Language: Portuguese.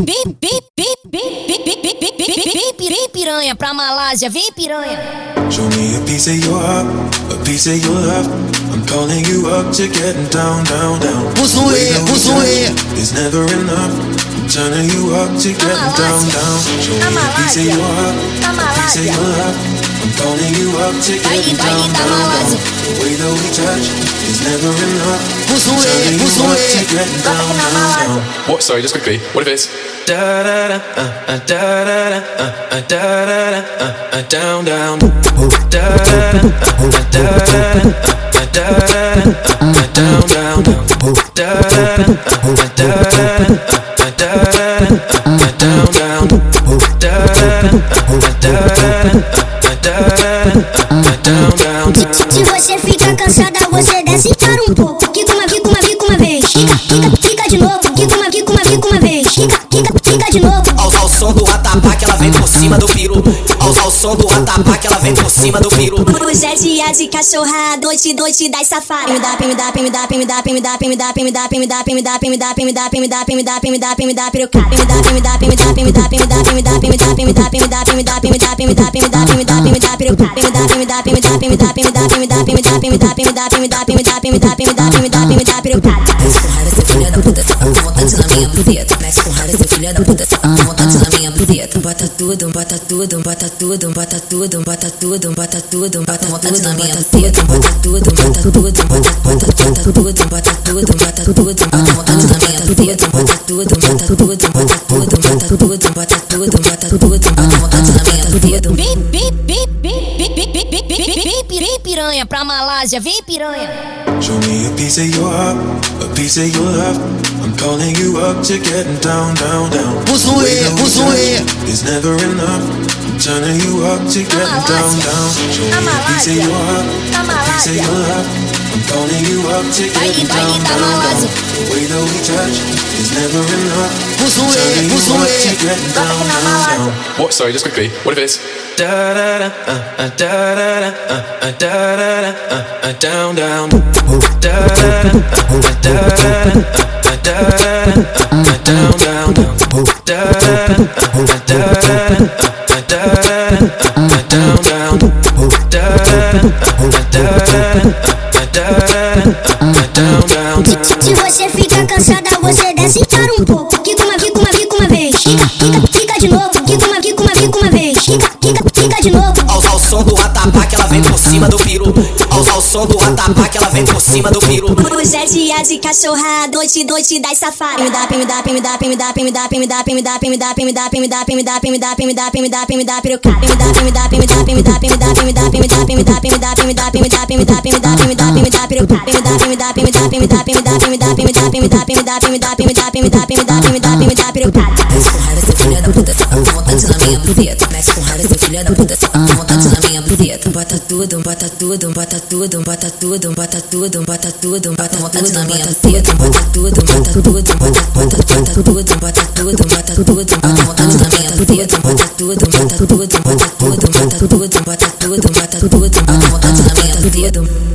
Vem, vem, vem, vem, vem, vem, vem, vem, vem, vem, vem piranha pra Malásia, vem piranha. Show me a piece of your heart, a piece of your love. I'm calling you up to getting down, down, down. Buzuê, buzuê. It's never enough. I'm turning you up to getting down, down. Show me a piece of your heart, a piece of your love. I'm calling you up to getting down, down, down. The way that we touch is never enough. Buzuê, Turning you up to buzuê. getting down, down, down. What? Sorry, just quickly. What if it's Da da da, uh, uh, da da da, uh, uh, da da da, uh, uh, down down. Da da da, uh, uh, da da da, uh, uh, da da da, uh, uh, down down down. Da da da, uh, uh, da da da, uh, uh, da da da, uh, uh, down down. Da da da, uh, uh, da da da, uh, down down down. Se você fica cansada, você desce para um pouco. Quica uma, quica uma, quica uma vez. Quica, quica, quica de novo. Quica uma, quica uma, quica uma vez. Quica, quica, quica de novo. Ao, ao som do atabaque, ela vem por cima do peru. Ao, ao som do atabaque, ela vem por cima do peru. Hoje é dia de cachorra, noite, noite das safari. Me dá, me dá, me dá, me dá, me dá, me dá, me dá, me dá, me dá, me dá, me dá, me dá, me dá, me dá, me dá, me dá, peruca. Me dá, me dá, me dá, me dá, me dá, me dá, me dá, me dá, me dá, me dá, me dá, me dá, me dá pirucada. Mexe com raiva, esse filho da puta, só com vontade na minha buzeta. Mexe com raiva, esse filho da puta, só com vontade na minha buzeta. Bota tudo, bota tudo, bota tudo, bota tudo, bota tudo, bota tudo, bota vontade na minha buzeta. Bota tudo, bota tudo, bota bota bota tudo, bota tudo, bota tudo, bota vontade na minha buzeta. Bota tudo, bota tudo, bota tudo, bota tudo, bota tudo, bota tudo, bota vontade na minha buzeta. Bip, bip, bip. Piranha pra Malásia, vem piranha. Show me a piece of your heart, a piece of your love. I'm calling you up to getting down, down, down. Buzuê, buzuê. It's never enough. I'm turning you up to getting down, down. Show me a piece of your heart, a piece of your love. I'm calling you up to getting down, down, down. The way that we touch is never enough. Buzuê, Turning you up to buzuê. down, down, down. what? Sorry, just quickly. What if it's Se você fica cansada, você desce e um pouco. Quica uma, quica uma, quica uma vez. Quica, quica, quica de novo. Quica uma, quica uma, quica uma vez. Quica, quica de novo. Ao, ao som do atabaque, ela vem por cima do peru. Ao, ao som do atabaque, ela vem por cima do peru. Hoje é dia de cachorra, noite, noite das safari. Me dá, me dá, me dá, me dá, me dá, me dá, me dá, me dá, me dá, me dá, me dá, me dá, me dá, me dá, me dá, me dá, me dá. Me dá, me dá, me dá, me dá, me dá, me dá, me dá, me dá, me dá, me dá, me dá, me dá, me dá, me dá, me dá, me dá, me dá. Me dá, me dá, me dá, me dá, me dá, me dá, me dá, me dá, me dá, me dá, me dá, me dá, me dá, me dá, me dá, me puta, com vontade na minha brudeta. Mexe com raiva, seu filho da puta, com vontade na minha brudeta. Bota tudo, bota tudo, bota tudo, bota tudo, bota tudo, bota tudo, bota vontade na minha brudeta. Bota tudo, bota tudo, bota bota bota tudo, bota tudo, bota tudo, bota vontade na minha brudeta. Bota tudo, bota tudo, bota tudo, bota tudo, bota tudo, bota tudo, bota vontade na minha brudeta.